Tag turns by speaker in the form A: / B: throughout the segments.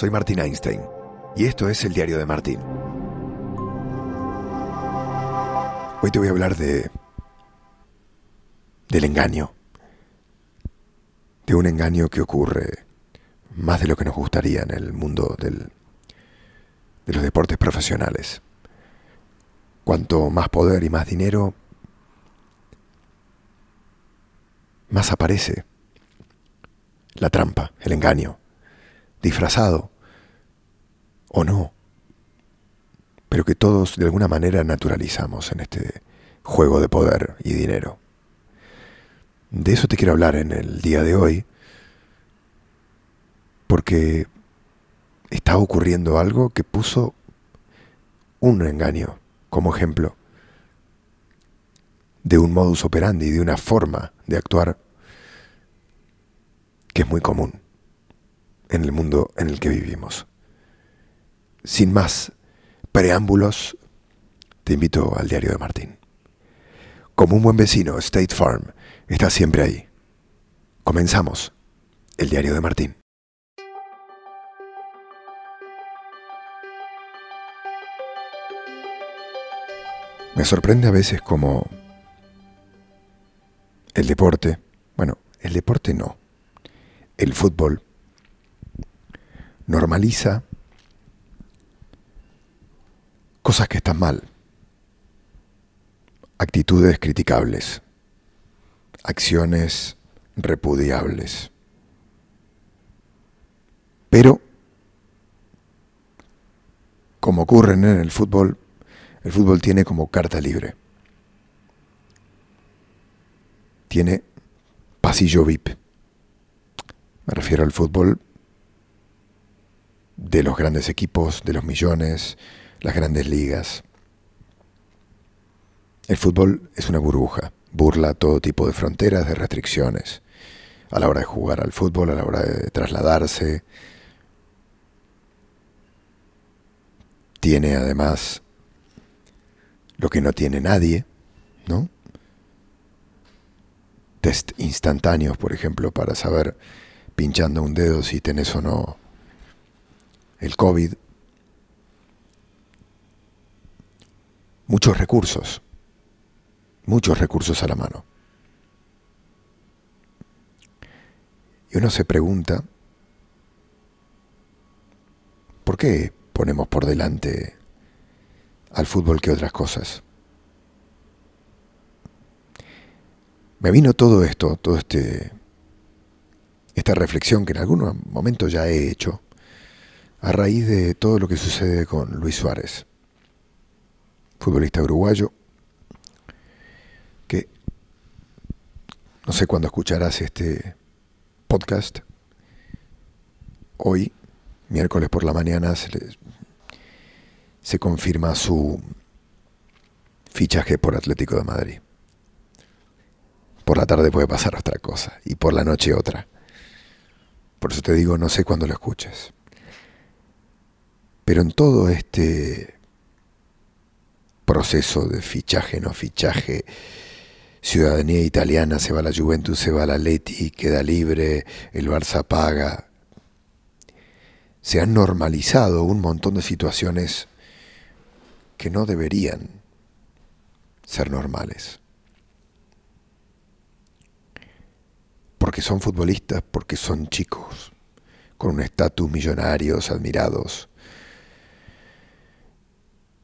A: soy Martín Einstein y esto es el diario de Martín. Hoy te voy a hablar de del engaño, de un engaño que ocurre más de lo que nos gustaría en el mundo del, de los deportes profesionales. Cuanto más poder y más dinero, más aparece la trampa, el engaño, disfrazado o no, pero que todos de alguna manera naturalizamos en este juego de poder y dinero. De eso te quiero hablar en el día de hoy, porque está ocurriendo algo que puso un engaño como ejemplo de un modus operandi, de una forma de actuar que es muy común en el mundo en el que vivimos. Sin más preámbulos, te invito al diario de Martín. Como un buen vecino, State Farm está siempre ahí. Comenzamos el diario de Martín. Me sorprende a veces como el deporte, bueno, el deporte no, el fútbol normaliza cosas que están mal, actitudes criticables, acciones repudiables. Pero, como ocurre en el fútbol, el fútbol tiene como carta libre. Tiene pasillo VIP. Me refiero al fútbol de los grandes equipos, de los millones, las grandes ligas. El fútbol es una burbuja, burla todo tipo de fronteras, de restricciones, a la hora de jugar al fútbol, a la hora de trasladarse. Tiene además lo que no tiene nadie, ¿no? Test instantáneos, por ejemplo, para saber pinchando un dedo si tenés o no el COVID. Muchos recursos, muchos recursos a la mano. Y uno se pregunta, ¿por qué ponemos por delante al fútbol que otras cosas. Me vino todo esto, todo este esta reflexión que en algún momento ya he hecho a raíz de todo lo que sucede con Luis Suárez, futbolista uruguayo, que no sé cuándo escucharás este podcast. Hoy, miércoles por la mañana, se les, se confirma su fichaje por Atlético de Madrid. Por la tarde puede pasar otra cosa y por la noche otra. Por eso te digo, no sé cuándo lo escuches. Pero en todo este proceso de fichaje, no fichaje, ciudadanía italiana, se va la Juventus, se va la Leti, queda libre, el Barça paga. Se han normalizado un montón de situaciones que no deberían ser normales. Porque son futbolistas, porque son chicos, con un estatus millonarios, admirados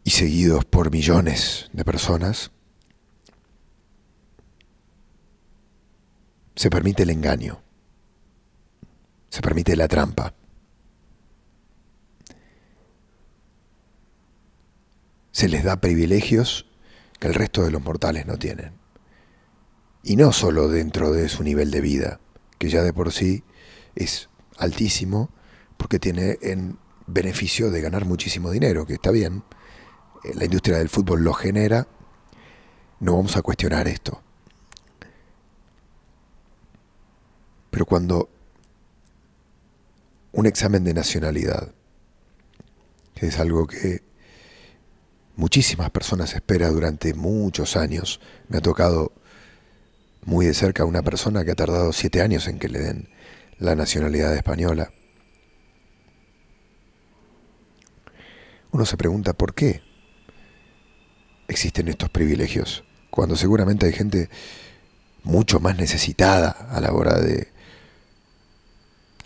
A: y seguidos por millones de personas, se permite el engaño, se permite la trampa. se les da privilegios que el resto de los mortales no tienen. Y no solo dentro de su nivel de vida, que ya de por sí es altísimo, porque tiene en beneficio de ganar muchísimo dinero, que está bien, la industria del fútbol lo genera, no vamos a cuestionar esto. Pero cuando un examen de nacionalidad, que es algo que muchísimas personas espera durante muchos años. Me ha tocado muy de cerca una persona que ha tardado siete años en que le den la nacionalidad española. uno se pregunta por qué existen estos privilegios, cuando seguramente hay gente mucho más necesitada a la hora de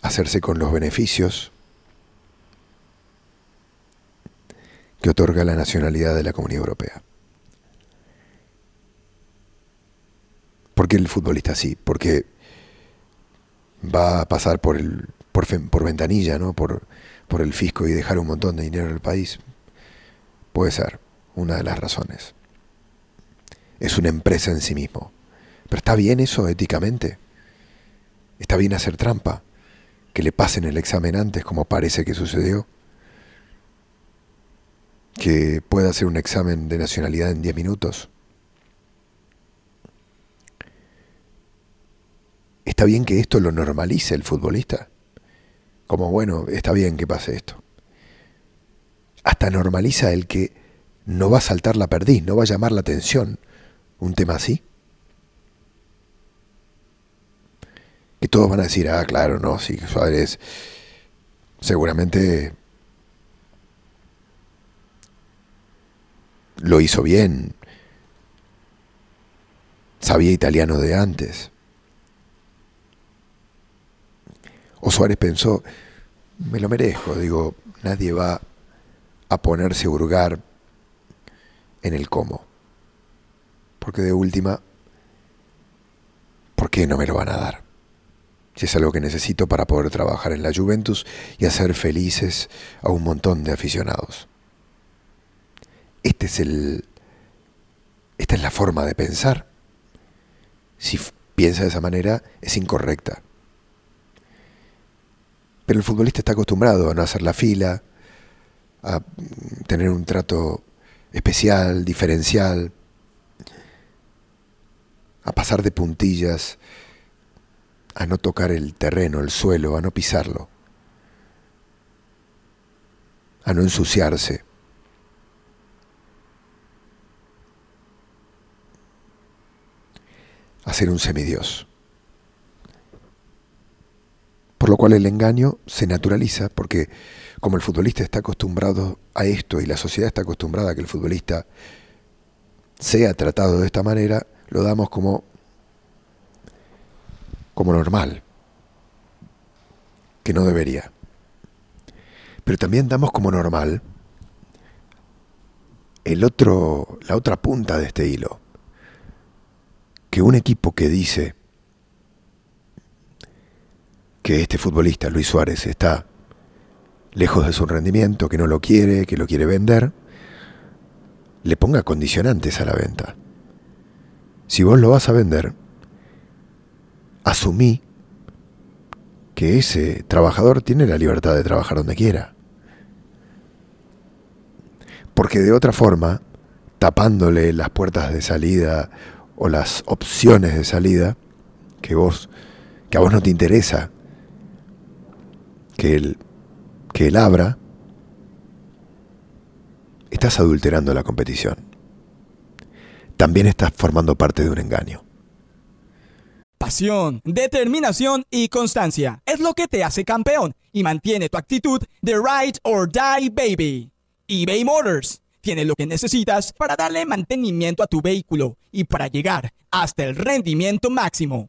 A: hacerse con los beneficios que otorga la nacionalidad de la Comunidad Europea. ¿Por qué el futbolista sí? Porque va a pasar por el por, por ventanilla, ¿no? Por, por el fisco y dejar un montón de dinero en el país. Puede ser una de las razones. Es una empresa en sí mismo. Pero ¿está bien eso éticamente? ¿Está bien hacer trampa? ¿Que le pasen el examen antes como parece que sucedió? ¿Que pueda hacer un examen de nacionalidad en 10 minutos? ¿Está bien que esto lo normalice el futbolista? Como, bueno, está bien que pase esto. Hasta normaliza el que no va a saltar la perdiz, no va a llamar la atención un tema así. Que todos van a decir, ah, claro, no, sí, Suárez seguramente lo hizo bien, sabía italiano de antes. O Suárez pensó, me lo merezco, digo, nadie va a ponerse a hurgar en el cómo. Porque de última, ¿por qué no me lo van a dar? Si es algo que necesito para poder trabajar en la Juventus y hacer felices a un montón de aficionados. Este es el esta es la forma de pensar. Si piensa de esa manera es incorrecta. Pero el futbolista está acostumbrado a no hacer la fila, a tener un trato especial, diferencial, a pasar de puntillas, a no tocar el terreno, el suelo, a no pisarlo, a no ensuciarse. a ser un semidios. Lo cual el engaño se naturaliza porque como el futbolista está acostumbrado a esto y la sociedad está acostumbrada a que el futbolista sea tratado de esta manera, lo damos como, como normal, que no debería. Pero también damos como normal el otro, la otra punta de este hilo, que un equipo que dice que este futbolista, Luis Suárez, está lejos de su rendimiento, que no lo quiere, que lo quiere vender, le ponga condicionantes a la venta. Si vos lo vas a vender, asumí que ese trabajador tiene la libertad de trabajar donde quiera. Porque de otra forma, tapándole las puertas de salida o las opciones de salida que vos que a vos no te interesa que él, que él abra, estás adulterando la competición. También estás formando parte de un engaño.
B: Pasión, determinación y constancia es lo que te hace campeón y mantiene tu actitud de ride or die baby. eBay Motors tiene lo que necesitas para darle mantenimiento a tu vehículo y para llegar hasta el rendimiento máximo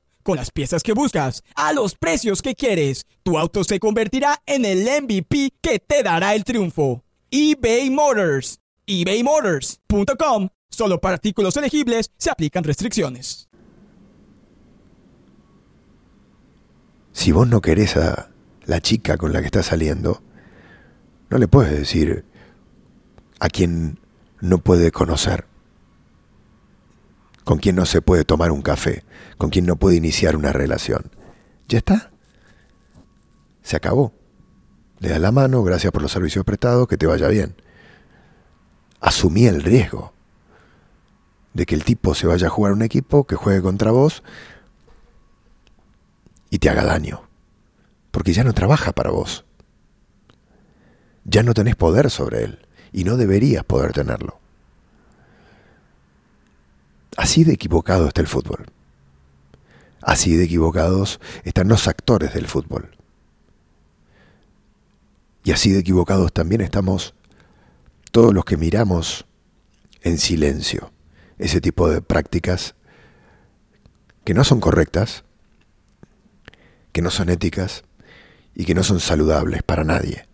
B: con las piezas que buscas, a los precios que quieres. Tu auto se convertirá en el MVP que te dará el triunfo. eBay Motors. ebaymotors.com. Solo para artículos elegibles se aplican restricciones.
A: Si vos no querés a la chica con la que estás saliendo, no le puedes decir a quien no puede conocer con quien no se puede tomar un café, con quien no puede iniciar una relación. Ya está. Se acabó. Le das la mano, gracias por los servicios prestados, que te vaya bien. asumí el riesgo de que el tipo se vaya a jugar un equipo que juegue contra vos y te haga daño. Porque ya no trabaja para vos. Ya no tenés poder sobre él y no deberías poder tenerlo. Así de equivocado está el fútbol. Así de equivocados están los actores del fútbol. Y así de equivocados también estamos todos los que miramos en silencio ese tipo de prácticas que no son correctas, que no son éticas y que no son saludables para nadie.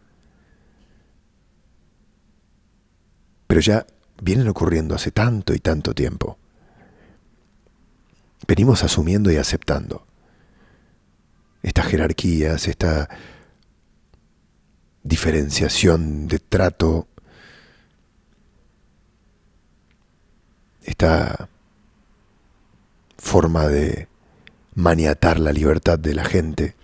A: Pero ya vienen ocurriendo hace tanto y tanto tiempo. Venimos asumiendo y aceptando estas jerarquías, esta diferenciación de trato, esta forma de maniatar la libertad de la gente,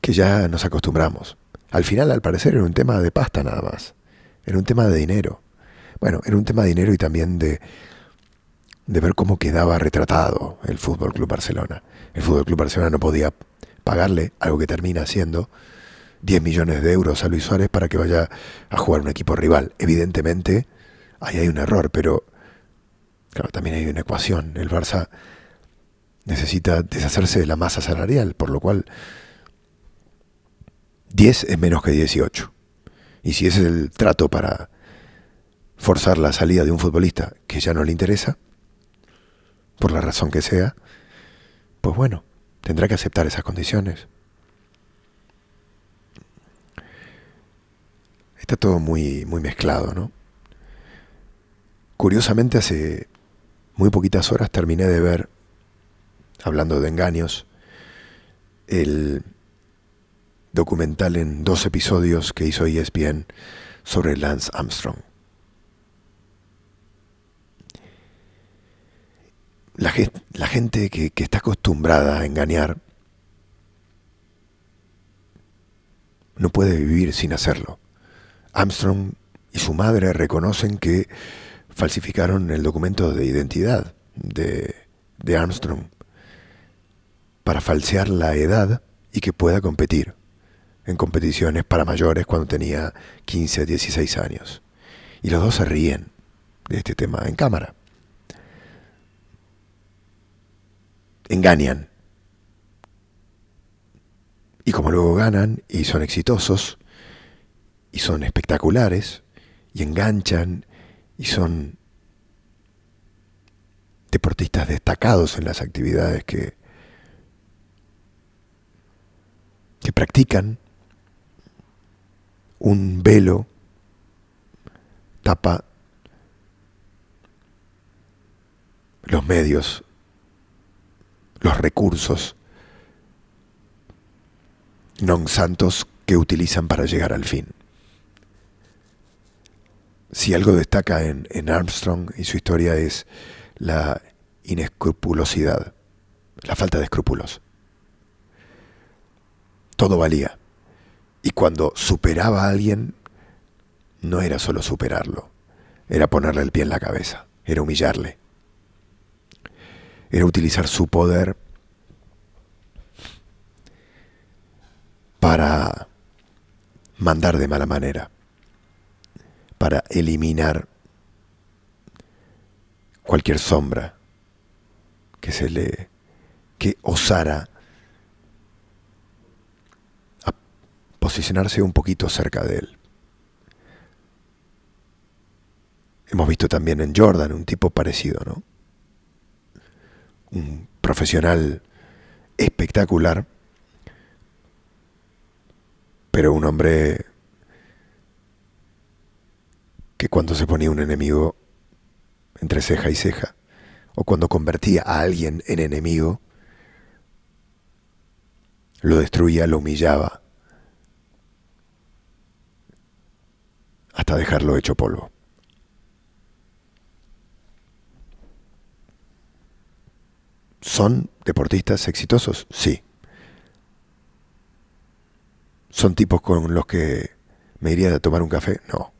A: que ya nos acostumbramos. Al final, al parecer, era un tema de pasta nada más, era un tema de dinero. Bueno, era un tema de dinero y también de, de ver cómo quedaba retratado el Fútbol Club Barcelona. El Fútbol Club Barcelona no podía pagarle algo que termina siendo 10 millones de euros a Luis Suárez para que vaya a jugar un equipo rival. Evidentemente, ahí hay un error, pero claro, también hay una ecuación. El Barça necesita deshacerse de la masa salarial, por lo cual 10 es menos que 18. Y si ese es el trato para forzar la salida de un futbolista que ya no le interesa, por la razón que sea, pues bueno, tendrá que aceptar esas condiciones. Está todo muy, muy mezclado, ¿no? Curiosamente, hace muy poquitas horas terminé de ver, hablando de engaños, el documental en dos episodios que hizo ESPN sobre Lance Armstrong. La, gente que, está acostumbrada a engañar no puede vivir sin hacerlo. Armstrong y su madre reconocen que falsificaron el documento de identidad de, de, Armstrong para falsear la edad y que pueda competir en competiciones para mayores cuando tenía 15, 16 años. Y los dos se ríen de este tema en cámara. Engañan. Y como luego ganan y son exitosos, y son espectaculares, y enganchan, y son deportistas destacados en las actividades que, que practican, un velo tapa los medios los recursos non santos que utilizan para llegar al fin. Si algo destaca en, en Armstrong y su historia es la inescrupulosidad, la falta de escrúpulos. Todo valía. Y cuando superaba a alguien, no era solo superarlo, era ponerle el pie en la cabeza, era humillarle era utilizar su poder para mandar de mala manera, para eliminar cualquier sombra que se le que osara a posicionarse un poquito cerca de él. Hemos visto también en Jordan un tipo parecido, ¿no? Un profesional espectacular, pero un hombre que cuando se ponía un enemigo entre ceja y ceja, o cuando convertía a alguien en enemigo, lo destruía, lo humillaba, hasta dejarlo hecho polvo. ¿Son deportistas exitosos? Sí. Son tipos con los que ¿Me iría a tomar un café? No.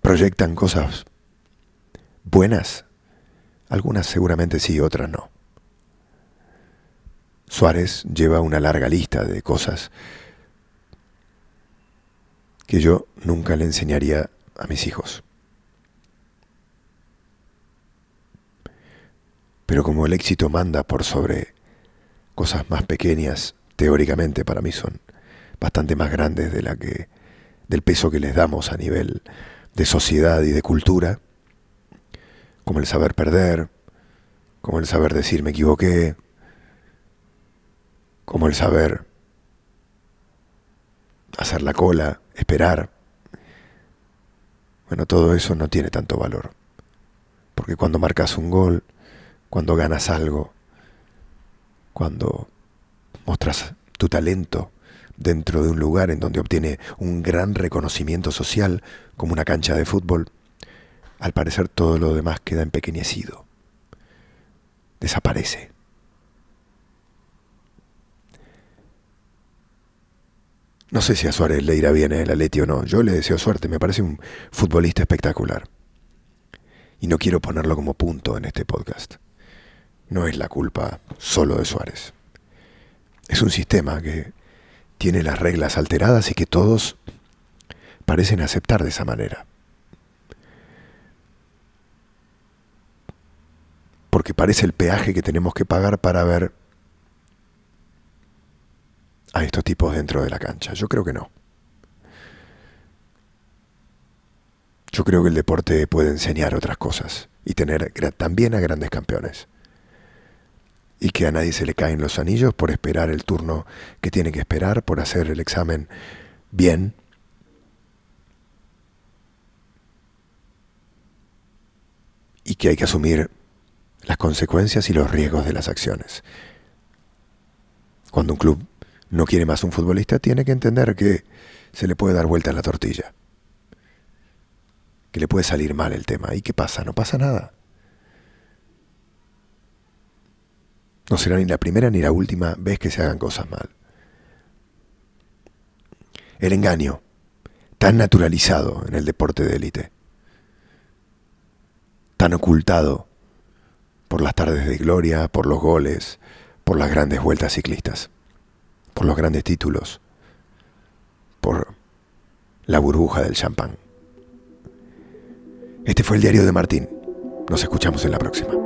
A: ¿Proyectan cosas buenas? Algunas seguramente sí, otras no. Suárez lleva una larga lista de cosas que yo nunca le enseñaría a mis hijos. Pero como el éxito manda por sobre cosas más pequeñas, teóricamente para mí son bastante más grandes de la que del peso que les damos a nivel de sociedad y de cultura, como el saber perder, como el saber decir me equivoqué, como el saber hacer la cola, esperar. Bueno, todo eso no tiene tanto valor. Porque cuando marcas un gol, cuando ganas algo, cuando mostras tu talento dentro de un lugar en donde obtiene un gran reconocimiento social, como una cancha de fútbol, al parecer todo lo demás queda empequeñecido, desaparece. No sé si a Suárez le irá bien el Atleti o no. Yo le deseo suerte, me parece un futbolista espectacular. Y no quiero ponerlo como punto en este podcast. No es la culpa solo de Suárez. Es un sistema que tiene las reglas alteradas y que todos parecen aceptar de esa manera. Porque parece el peaje que tenemos que pagar para ver a estos tipos dentro de la cancha. Yo creo que no. Yo creo que el deporte puede enseñar otras cosas y tener también a grandes campeones. Y que a nadie se le caen los anillos por esperar el turno que tiene que esperar, por hacer el examen bien. Y que hay que asumir las consecuencias y los riesgos de las acciones. Cuando un club no quiere más un futbolista, tiene que entender que se le puede dar vuelta la tortilla. Que le puede salir mal el tema. ¿Y qué pasa? No pasa nada. No será ni la primera ni la última vez que se hagan cosas mal. El engaño, tan naturalizado en el deporte de élite, tan ocultado por las tardes de gloria, por los goles, por las grandes vueltas ciclistas por los grandes títulos, por la burbuja del champán. Este fue el diario de Martín. Nos escuchamos en la próxima.